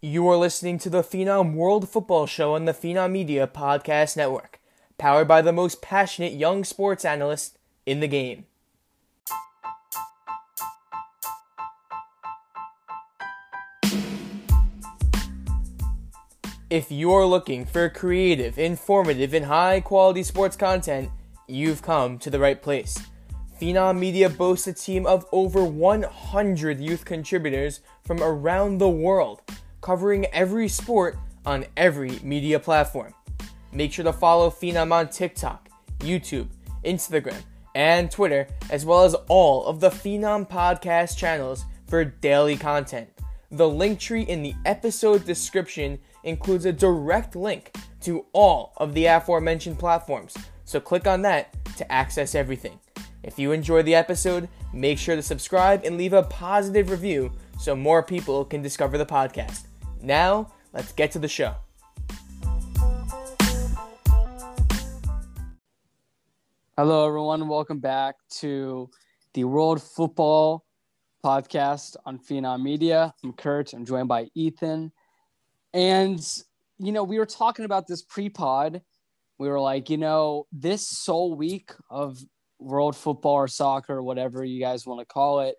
You are listening to the Phenom World Football Show on the Phenom Media Podcast Network, powered by the most passionate young sports analyst in the game. If you're looking for creative, informative, and high quality sports content, you've come to the right place. Phenom Media boasts a team of over 100 youth contributors from around the world, covering every sport on every media platform. Make sure to follow Phenom on TikTok, YouTube, Instagram, and Twitter, as well as all of the Phenom podcast channels for daily content. The link tree in the episode description includes a direct link to all of the aforementioned platforms, so click on that to access everything. If you enjoy the episode, make sure to subscribe and leave a positive review so more people can discover the podcast. Now, let's get to the show. Hello, everyone. Welcome back to the World Football Podcast on Phenom Media. I'm Kurt. I'm joined by Ethan. And, you know, we were talking about this pre pod. We were like, you know, this sole week of world football or soccer, whatever you guys want to call it,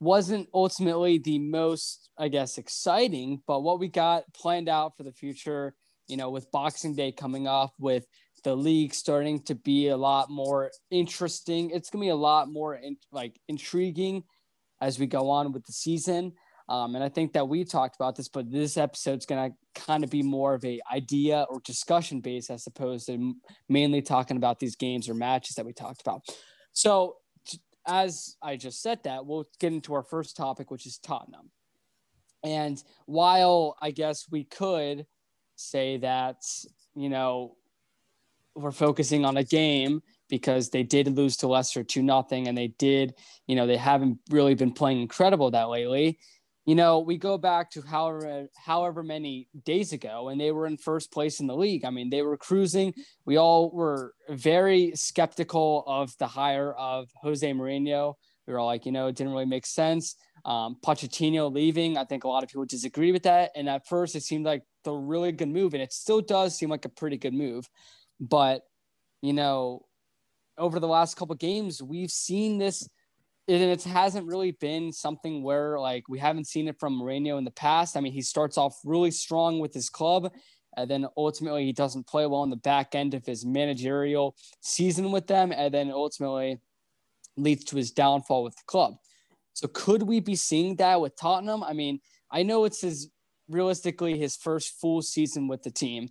wasn't ultimately the most, I guess, exciting. But what we got planned out for the future, you know, with Boxing Day coming up, with the league starting to be a lot more interesting, it's going to be a lot more in, like intriguing as we go on with the season. Um, and I think that we talked about this, but this episode's going to kind of be more of a idea or discussion based as opposed to mainly talking about these games or matches that we talked about. So, as I just said that, we'll get into our first topic, which is Tottenham. And while I guess we could say that, you know, we're focusing on a game because they did lose to Leicester 2 nothing and they did, you know, they haven't really been playing incredible that lately you know, we go back to however however many days ago, and they were in first place in the league. I mean, they were cruising. We all were very skeptical of the hire of Jose Mourinho. We were all like, you know, it didn't really make sense. Um, Pochettino leaving, I think a lot of people disagree with that. And at first, it seemed like the really good move, and it still does seem like a pretty good move. But you know, over the last couple games, we've seen this and it hasn't really been something where like we haven't seen it from Mourinho in the past. I mean, he starts off really strong with his club, and then ultimately he doesn't play well on the back end of his managerial season with them, and then ultimately leads to his downfall with the club. So could we be seeing that with Tottenham? I mean, I know it's his realistically his first full season with the team,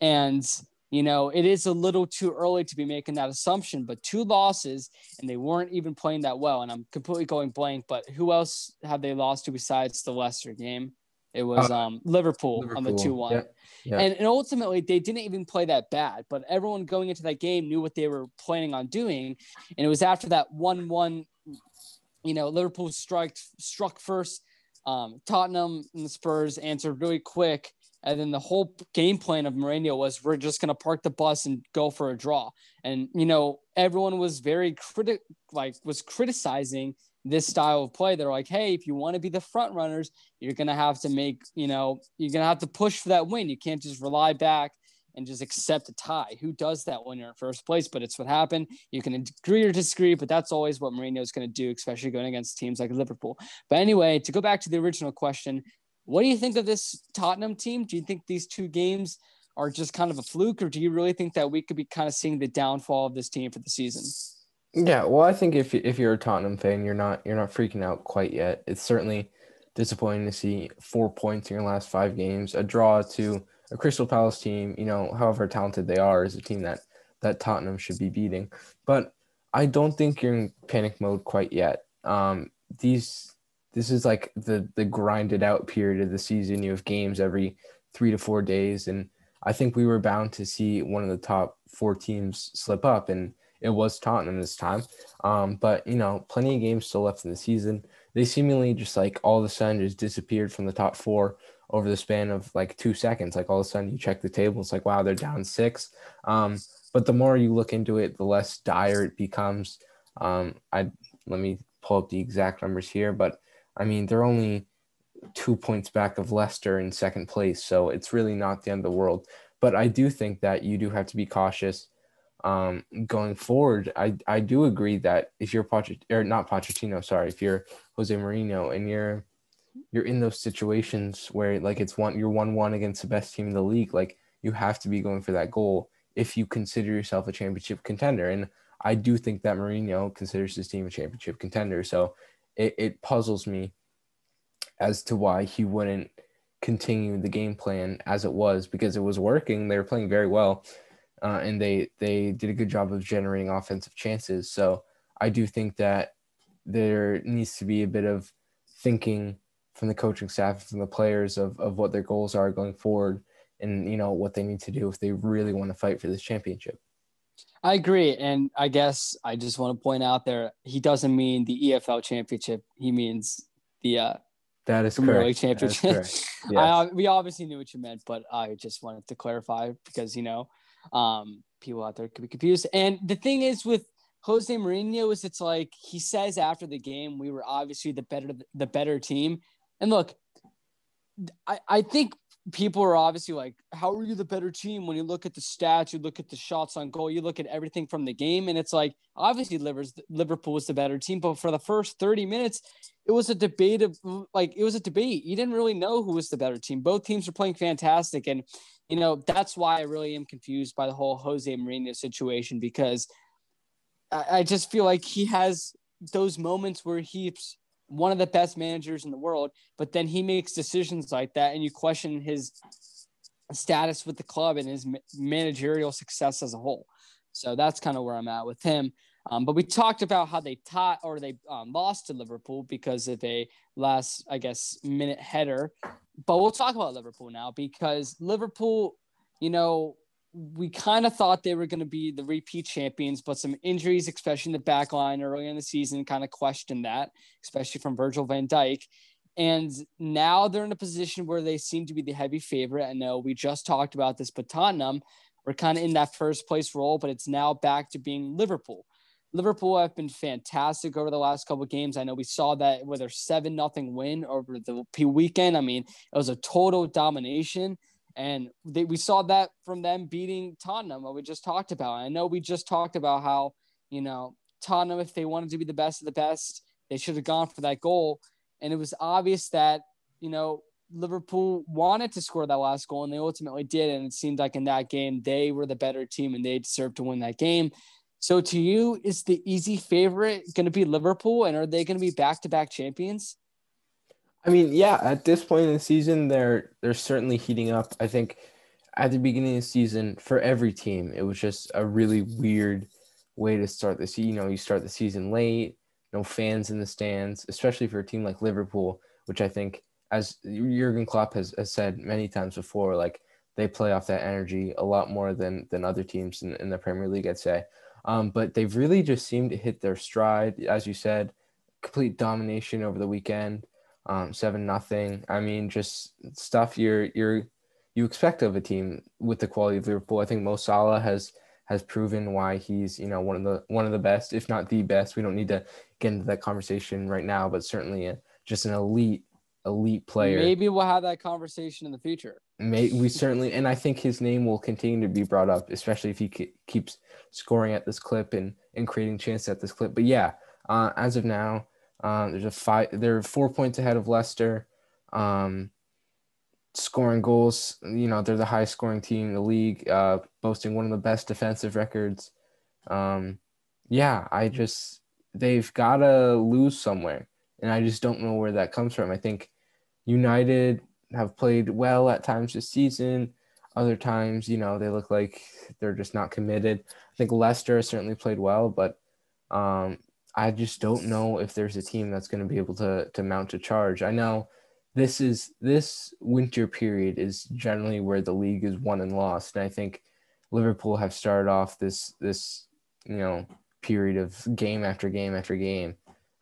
and you know, it is a little too early to be making that assumption, but two losses and they weren't even playing that well. And I'm completely going blank, but who else have they lost to besides the Leicester game? It was uh, um, Liverpool, Liverpool, on the 2 1. Yeah, yeah. And, and ultimately, they didn't even play that bad, but everyone going into that game knew what they were planning on doing. And it was after that 1 1, you know, Liverpool struck, struck first. Um, Tottenham and the Spurs answered really quick and then the whole game plan of Mourinho was we're just going to park the bus and go for a draw. And, you know, everyone was very critic, like was criticizing this style of play. They're like, hey, if you want to be the front runners, you're going to have to make, you know, you're going to have to push for that win. You can't just rely back and just accept a tie. Who does that when you're in first place? But it's what happened. You can agree or disagree, but that's always what Mourinho is going to do, especially going against teams like Liverpool. But anyway, to go back to the original question, what do you think of this Tottenham team? Do you think these two games are just kind of a fluke, or do you really think that we could be kind of seeing the downfall of this team for the season? Yeah, well, I think if if you're a Tottenham fan, you're not you're not freaking out quite yet. It's certainly disappointing to see four points in your last five games, a draw to a Crystal Palace team. You know, however talented they are, is a team that that Tottenham should be beating. But I don't think you're in panic mode quite yet. Um, these this is like the the grinded out period of the season. You have games every three to four days, and I think we were bound to see one of the top four teams slip up, and it was Tottenham this time. Um, but you know, plenty of games still left in the season. They seemingly just like all of a sudden just disappeared from the top four over the span of like two seconds. Like all of a sudden you check the table, it's like wow, they're down six. Um, but the more you look into it, the less dire it becomes. Um, I let me pull up the exact numbers here, but I mean, they're only two points back of Leicester in second place. So it's really not the end of the world. But I do think that you do have to be cautious um, going forward. I, I do agree that if you're Pochettino, or not Pochettino, sorry, if you're Jose Mourinho and you're you're in those situations where like it's one you're one one against the best team in the league, like you have to be going for that goal if you consider yourself a championship contender. And I do think that Mourinho considers his team a championship contender. So it, it puzzles me as to why he wouldn't continue the game plan as it was because it was working. They were playing very well, uh, and they they did a good job of generating offensive chances. So I do think that there needs to be a bit of thinking from the coaching staff from the players of, of what their goals are going forward and you know what they need to do if they really want to fight for this championship. I agree, and I guess I just want to point out there he doesn't mean the EFL championship. He means the uh, that is Premier correct. League championship. Yes. I, we obviously knew what you meant, but I just wanted to clarify because you know um, people out there could be confused. And the thing is with Jose Mourinho is it's like he says after the game we were obviously the better the better team. And look, I, I think people are obviously like, how are you the better team when you look at the stats, you look at the shots on goal, you look at everything from the game, and it's like obviously Liverpool was the better team, but for the first 30 minutes, it was a debate of like it was a debate. You didn't really know who was the better team. Both teams were playing fantastic, and you know that's why I really am confused by the whole Jose Mourinho situation because I, I just feel like he has those moments where he's one of the best managers in the world, but then he makes decisions like that, and you question his status with the club and his managerial success as a whole. So that's kind of where I'm at with him. Um, but we talked about how they taught or they um, lost to Liverpool because of a last, I guess, minute header. But we'll talk about Liverpool now because Liverpool, you know, we kind of thought they were going to be the repeat champions, but some injuries, especially in the back line early in the season, kind of questioned that, especially from Virgil van Dijk. And now they're in a position where they seem to be the heavy favorite. I know we just talked about this, but Tottenham were kind of in that first place role, but it's now back to being Liverpool. Liverpool have been fantastic over the last couple games. I know we saw that with their seven nothing win over the weekend. I mean, it was a total domination. And they, we saw that from them beating Tottenham, what we just talked about. I know we just talked about how, you know, Tottenham, if they wanted to be the best of the best, they should have gone for that goal. And it was obvious that, you know, Liverpool wanted to score that last goal and they ultimately did. And it seemed like in that game, they were the better team and they deserved to win that game. So to you, is the easy favorite going to be Liverpool and are they going to be back to back champions? I mean, yeah, at this point in the season, they're they're certainly heating up. I think at the beginning of the season, for every team, it was just a really weird way to start the season. You know, you start the season late, no fans in the stands, especially for a team like Liverpool, which I think, as Jurgen Klopp has, has said many times before, like they play off that energy a lot more than than other teams in, in the Premier League, I'd say. Um, but they've really just seemed to hit their stride, as you said, complete domination over the weekend um, seven nothing. I mean, just stuff you're you're you expect of a team with the quality of Liverpool. I think Mo Salah has has proven why he's you know one of the one of the best, if not the best. We don't need to get into that conversation right now, but certainly a, just an elite elite player. Maybe we'll have that conversation in the future. May, we certainly, and I think his name will continue to be brought up, especially if he keeps scoring at this clip and and creating chances at this clip. But yeah, uh, as of now, um, there's a five. They're four points ahead of Leicester. Um, scoring goals, you know, they're the highest scoring team in the league, uh, boasting one of the best defensive records. Um, yeah, I just they've got to lose somewhere, and I just don't know where that comes from. I think United have played well at times this season. Other times, you know, they look like they're just not committed. I think Leicester certainly played well, but um, I just don't know if there's a team that's going to be able to to mount a charge. I know this is this winter period is generally where the league is won and lost, and I think Liverpool have started off this this you know period of game after game after game,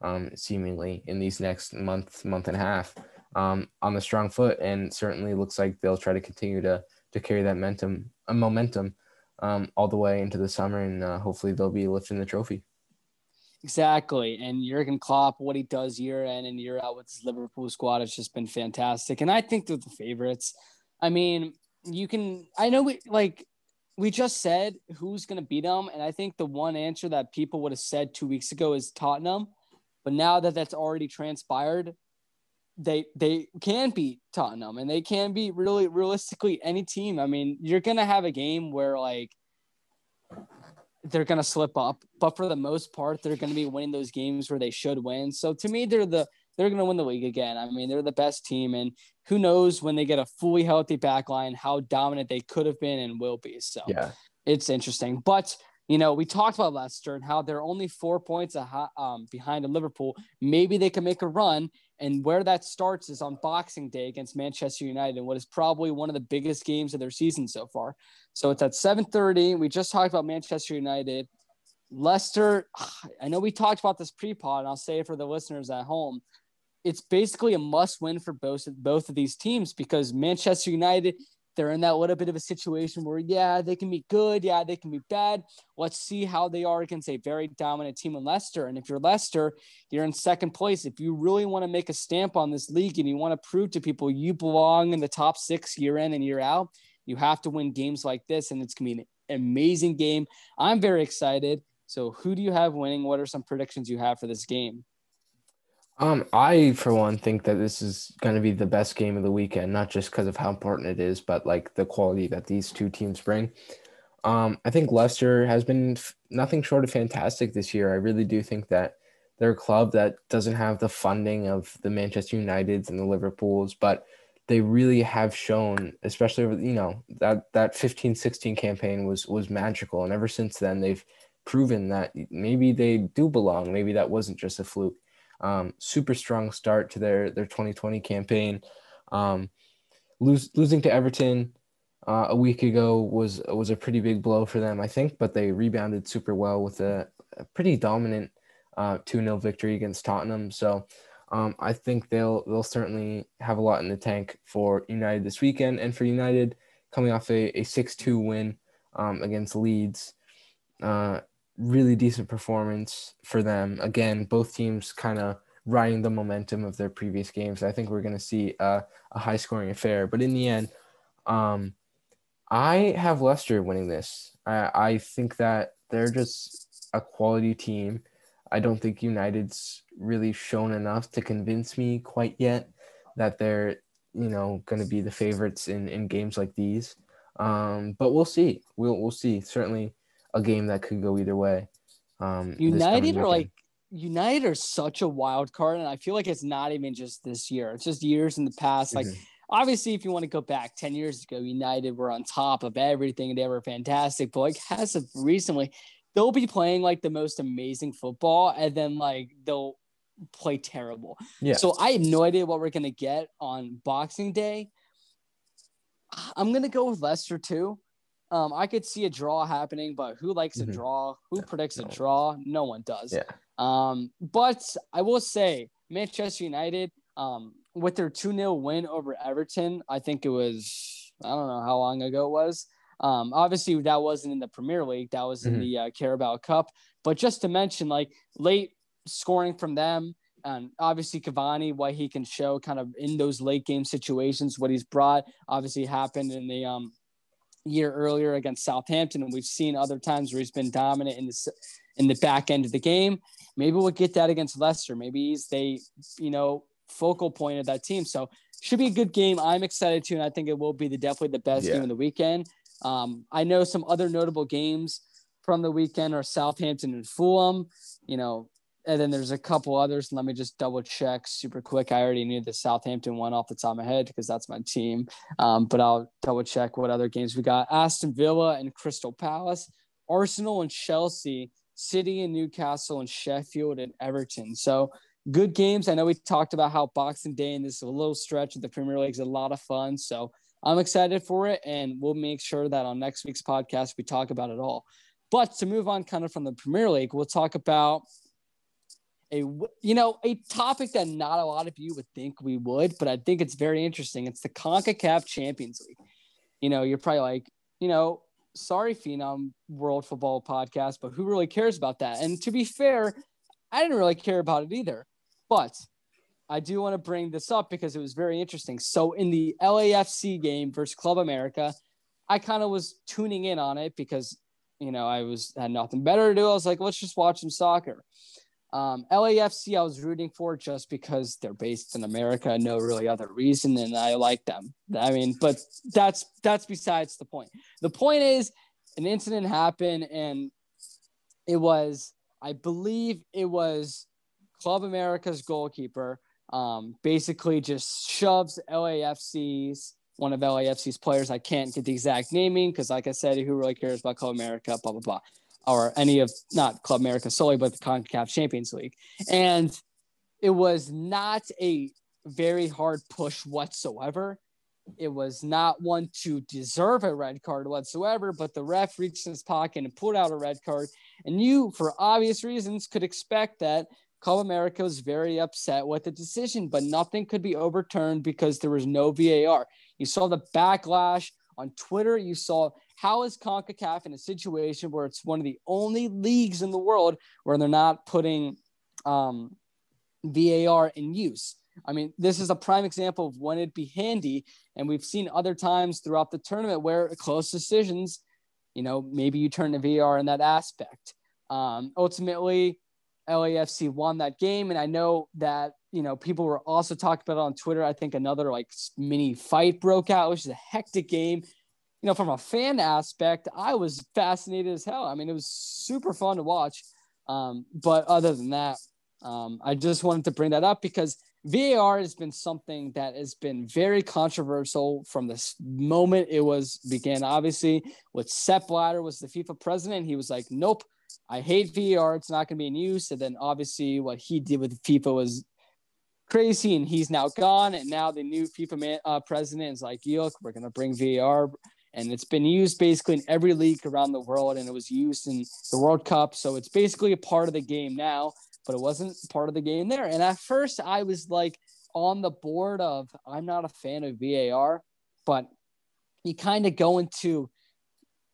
um, seemingly in these next month month and a half um, on the strong foot, and certainly looks like they'll try to continue to to carry that momentum a momentum um, all the way into the summer, and uh, hopefully they'll be lifting the trophy. Exactly. And Jurgen Klopp, what he does year in and year out with his Liverpool squad has just been fantastic. And I think they're the favorites. I mean, you can, I know we like, we just said who's going to beat them. And I think the one answer that people would have said two weeks ago is Tottenham. But now that that's already transpired, they they can beat Tottenham and they can beat really realistically any team. I mean, you're going to have a game where like they're going to slip up, but for the most part, they're going to be winning those games where they should win. So to me, they're the they're going to win the league again. I mean, they're the best team, and who knows when they get a fully healthy backline, how dominant they could have been and will be. So Yeah. it's interesting. But you know, we talked about Leicester and how they're only four points aho- um, behind Liverpool. Maybe they can make a run, and where that starts is on Boxing Day against Manchester United, and what is probably one of the biggest games of their season so far. So it's at seven thirty. We just talked about Manchester United. Leicester, I know we talked about this pre-pod, and I'll say it for the listeners at home. It's basically a must-win for both both of these teams because Manchester United, they're in that little bit of a situation where, yeah, they can be good, yeah, they can be bad. Let's see how they are against a very dominant team in Leicester. And if you're Leicester, you're in second place. If you really want to make a stamp on this league and you want to prove to people you belong in the top six year in and year out, you have to win games like this, and it's gonna be an amazing game. I'm very excited. So, who do you have winning? What are some predictions you have for this game? Um, I for one think that this is going to be the best game of the weekend, not just because of how important it is, but like the quality that these two teams bring. Um, I think Leicester has been f- nothing short of fantastic this year. I really do think that they're a club that doesn't have the funding of the Manchester Uniteds and the Liverpools, but they really have shown, especially over, you know, that that 15-16 campaign was was magical. And ever since then, they've proven that maybe they do belong. Maybe that wasn't just a fluke. Um, super strong start to their their 2020 campaign. Um, lose, losing to Everton uh, a week ago was was a pretty big blow for them, I think, but they rebounded super well with a, a pretty dominant uh, 2-0 victory against Tottenham. So um, I think they'll they'll certainly have a lot in the tank for United this weekend, and for United coming off a, a 6-2 win um, against Leeds. Uh, really decent performance for them. Again, both teams kind of riding the momentum of their previous games. I think we're going to see a, high scoring affair. But in the end, um, I have Leicester winning this. I, I think that they're just a quality team. I don't think United's really shown enough to convince me quite yet that they're, you know, going to be the favorites in, in games like these. Um, but we'll see. We'll we'll see. Certainly, a game that could go either way. Um, United are like United are such a wild card, and I feel like it's not even just this year; it's just years in the past. Like Mhm. obviously, if you want to go back ten years ago, United were on top of everything; they were fantastic. But like as of recently, they'll be playing like the most amazing football, and then like they'll play terrible. yeah. So I have no idea what we're gonna get on Boxing Day. I'm gonna go with Leicester too. Um, I could see a draw happening, but who likes a Mhm. draw? Who Yeah, predicts no a draw? No one does. Yeah. Um, but I will say Manchester United, um, with their 2-0 win over Everton, I think it was I don't know how long ago it was. Um, obviously that wasn't in the Premier League, that was in Mhm. the uh, Carabao Cup. But just to mention, like late scoring from them, and obviously Cavani, what he can show kind of in those late game situations, what he's brought, obviously happened in the um, year earlier against Southampton, and we've seen other times where he's been dominant in the in the back end of the game. Maybe we'll get that against Leicester. Maybe he's they, you know, focal point of that team. So should be a good game. I'm excited to, and I think it will be the definitely the best Yeah. game of the weekend. Um, I know some other notable games from the weekend are Southampton and Fulham. You know, and then there's a couple others. Let me just double check super quick. I already knew the Southampton one off the top of my head because that's my team. Um, but I'll double check what other games we got. Aston Villa and Crystal Palace, Arsenal and Chelsea, City and Newcastle and Sheffield and Everton. So good games. I know we talked about how Boxing Day and this little stretch of the Premier League is a lot of fun. So I'm excited for it, and we'll make sure that on next week's podcast we talk about it all. But to move on, kind of from the Premier League, we'll talk about a you know a topic that not a lot of you would think we would, but I think it's very interesting. It's the Concacaf Champions League. You know, you're probably like, you know, sorry, Phenom World Football Podcast, but who really cares about that? And to be fair, I didn't really care about it either. But I do want to bring this up because it was very interesting. So in the LAFC game versus Club America, I kind of was tuning in on it because you know I was had nothing better to do. I was like, let's just watch some soccer. Um, LAFC, I was rooting for just because they're based in America, no really other reason, and I like them. I mean, but that's that's besides the point. The point is, an incident happened, and it was, I believe, it was Club America's goalkeeper, um, basically just shoves LAFC's one of LAFC's players. I can't get the exact naming because, like I said, who really cares about Club America? Blah blah blah or any of not Club America solely, but the CONCACAF Champions League. And it was not a very hard push whatsoever. It was not one to deserve a red card whatsoever, but the ref reached his pocket and pulled out a red card. And you, for obvious reasons, could expect that Club America was very upset with the decision, but nothing could be overturned because there was no VAR. You saw the backlash on Twitter. You saw how is CONCACAF in a situation where it's one of the only leagues in the world where they're not putting um, VAR in use? I mean, this is a prime example of when it'd be handy. And we've seen other times throughout the tournament where close decisions, you know, maybe you turn to VAR in that aspect. Um, ultimately, LAFC won that game. And I know that, you know, people were also talking about it on Twitter. I think another like mini fight broke out, which is a hectic game you know, from a fan aspect, I was fascinated as hell. I mean, it was super fun to watch. Um, but other than that, um, I just wanted to bring that up because VAR has been something that has been very controversial from the moment it was began. Obviously, with Sepp Blatter was the FIFA president, he was like, "Nope, I hate VAR. It's not going to be in use." And then obviously, what he did with FIFA was crazy, and he's now gone. And now the new FIFA man, uh, president is like, "Look, we're going to bring VAR and it's been used basically in every league around the world and it was used in the world cup. So it's basically a part of the game now but it wasn't part of the game there. And at first i was like on the board of i'm not a fan of var but you kind of go into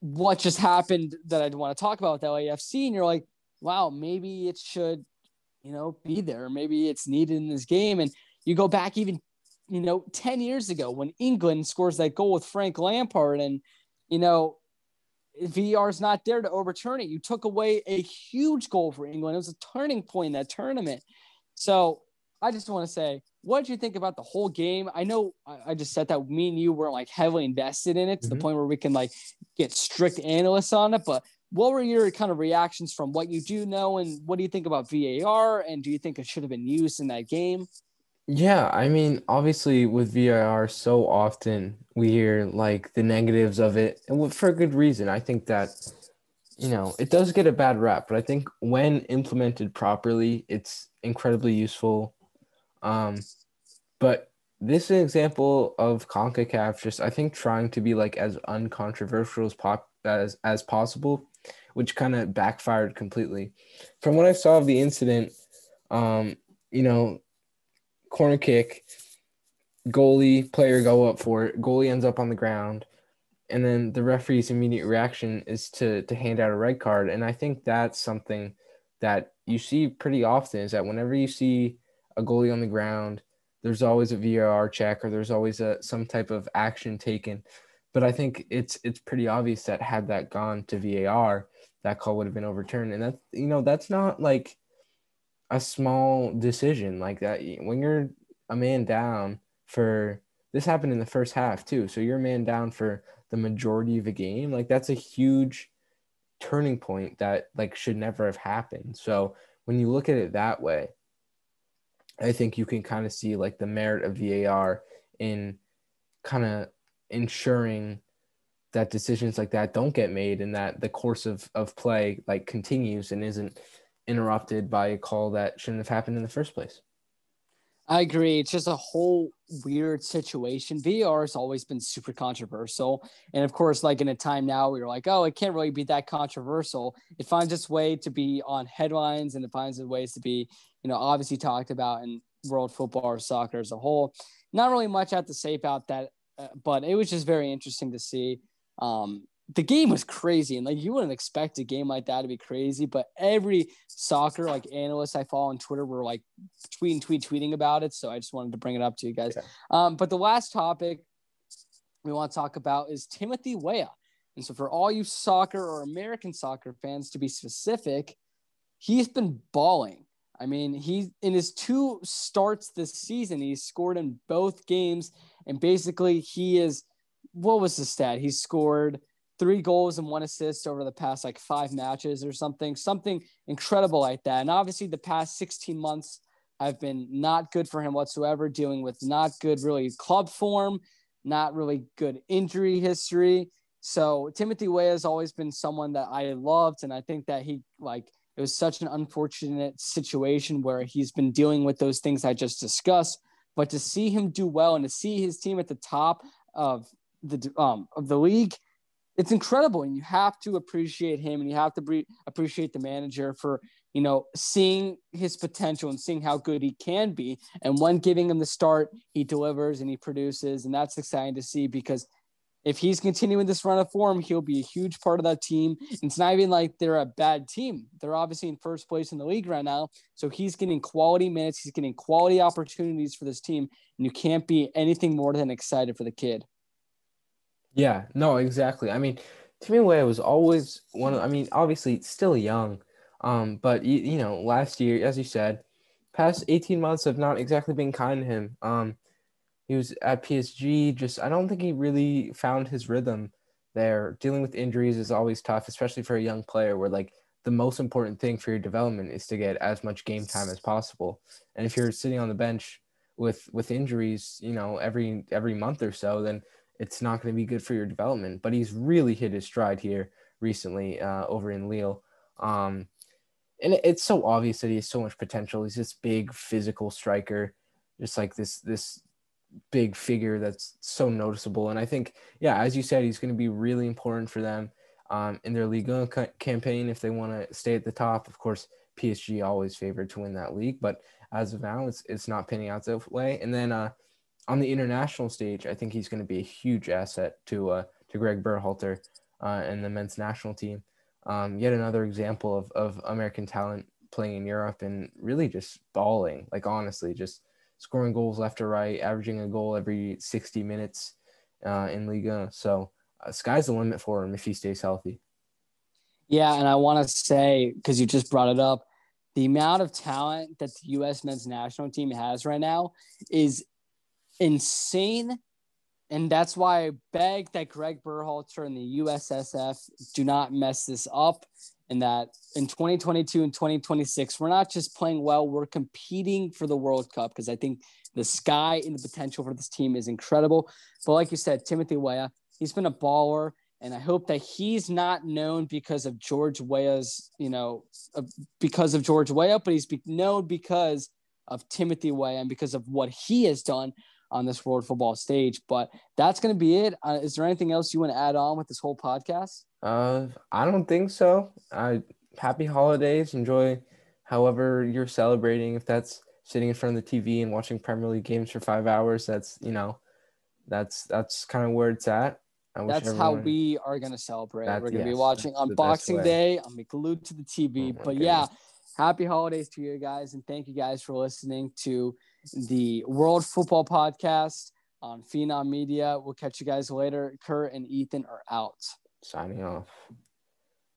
what just happened that i'd want to talk about with lafc and you're like wow maybe it should you know be there. Maybe it's needed in this game. And you go back even you know, 10 years ago when England scores that goal with Frank Lampard and, you know, VAR is not there to overturn it. You took away a huge goal for England. It was a turning point in that tournament. So I just want to say, what did you think about the whole game? I know I just said that me and you weren't like heavily invested in it to mm-hmm. the point where we can like get strict analysts on it. But what were your kind of reactions from what you do know? And what do you think about VAR? And do you think it should have been used in that game? Yeah, I mean, obviously with VAR, so often we hear like the negatives of it, and for a good reason. I think that, you know, it does get a bad rap, but I think when implemented properly, it's incredibly useful. Um, but this is an example of CONCACAF just, I think, trying to be like as uncontroversial as pop as as possible, which kind of backfired completely. From what I saw of the incident, um, you know, corner kick, goalie player go up for it, goalie ends up on the ground, and then the referee's immediate reaction is to to hand out a red card. And I think that's something that you see pretty often is that whenever you see a goalie on the ground, there's always a VAR check or there's always a some type of action taken. But I think it's it's pretty obvious that had that gone to VAR, that call would have been overturned. And that you know, that's not like a small decision like that. When you're a man down for this happened in the first half too so you're a man down for the majority of the game like that's a huge turning point that like should never have happened. So when you look at it that way i think you can kind of see like the merit of var in kind of ensuring that decisions like that don't get made and that the course of, of play like continues and isn't interrupted by a call that shouldn't have happened in the first place. I agree. It's just a whole weird situation. VAR has always been super controversial. And of course, like in a time now we are like, oh, it can't really be that controversial. It finds its way to be on headlines and it finds its ways to be, you know, obviously talked about in world football or soccer as a whole. Not really much have to say about that, uh, but it was just very interesting to see. Um, the game was crazy. And like you wouldn't expect a game like that to be crazy, but every soccer like analyst I follow on Twitter were like tweeting, tweet, tweeting about it. So I just wanted to bring it up to you guys. Yeah. Um, but the last topic we want to talk about is Timothy Weah. And so for all you soccer or American soccer fans to be specific, he's been balling. I mean, he in his two starts this season, he scored in both games, and basically he is what was the stat? He scored three goals and one assist over the past like five matches or something, something incredible like that. And obviously, the past 16 months have been not good for him whatsoever, dealing with not good, really club form, not really good injury history. So Timothy Weah has always been someone that I loved, and I think that he like it was such an unfortunate situation where he's been dealing with those things I just discussed. But to see him do well and to see his team at the top of the um, of the league, it's incredible. And you have to appreciate him, and you have to bre- appreciate the manager for you know seeing his potential and seeing how good he can be. And when giving him the start, he delivers and he produces, and that's exciting to see because if he's continuing this run of form, he'll be a huge part of that team. It's not even like they're a bad team. They're obviously in first place in the league right now. So he's getting quality minutes, he's getting quality opportunities for this team. And you can't be anything more than excited for the kid. Yeah, no, exactly. I mean, Weah was always one of, I mean, obviously still young. Um, but you, you know, last year, as you said, past 18 months have not exactly been kind to him. Um, he was at PSG. Just I don't think he really found his rhythm there. Dealing with injuries is always tough, especially for a young player. Where like the most important thing for your development is to get as much game time as possible. And if you're sitting on the bench with with injuries, you know, every every month or so, then it's not going to be good for your development. But he's really hit his stride here recently uh, over in Lille. Um, and it's so obvious that he has so much potential. He's this big physical striker, just like this this big figure that's so noticeable. And I think, yeah, as you said, he's going to be really important for them um, in their Liga campaign if they want to stay at the top. Of course, PSG always favored to win that league, but as of now, it's it's not pinning out that way. And then uh, on the international stage, I think he's going to be a huge asset to uh, to Greg Berhalter uh, and the men's national team. Um, yet another example of, of American talent playing in Europe and really just balling. Like honestly, just scoring goals left or right, averaging a goal every 60 minutes uh, in Liga. So uh, sky's the limit for him if he stays healthy. Yeah, and I want to say because you just brought it up, the amount of talent that the U.S. men's national team has right now is insane, and that's why I beg that Greg Berhalter and the USSF do not mess this up and that in 2022 and 2026, we're not just playing well, we're competing for the World Cup because I think the sky and the potential for this team is incredible. But like you said, Timothy Weah, he's been a baller. And I hope that he's not known because of George Weah's, you know, because of George Weah, but he's known because of Timothy Weah and because of what he has done on this world football stage. But that's going to be it. Uh, is there anything else you want to add on with this whole podcast? Uh, I don't think so. I happy holidays. Enjoy however you're celebrating. If that's sitting in front of the TV and watching Premier League games for five hours, that's you know, that's that's kind of where it's at. That's everyone, how we are gonna celebrate. We're gonna yes, be watching on Boxing Day. I'm be glued to the TV. Oh but goodness. yeah, happy holidays to you guys, and thank you guys for listening to the World Football Podcast on Phenom Media. We'll catch you guys later. Kurt and Ethan are out. Signing off.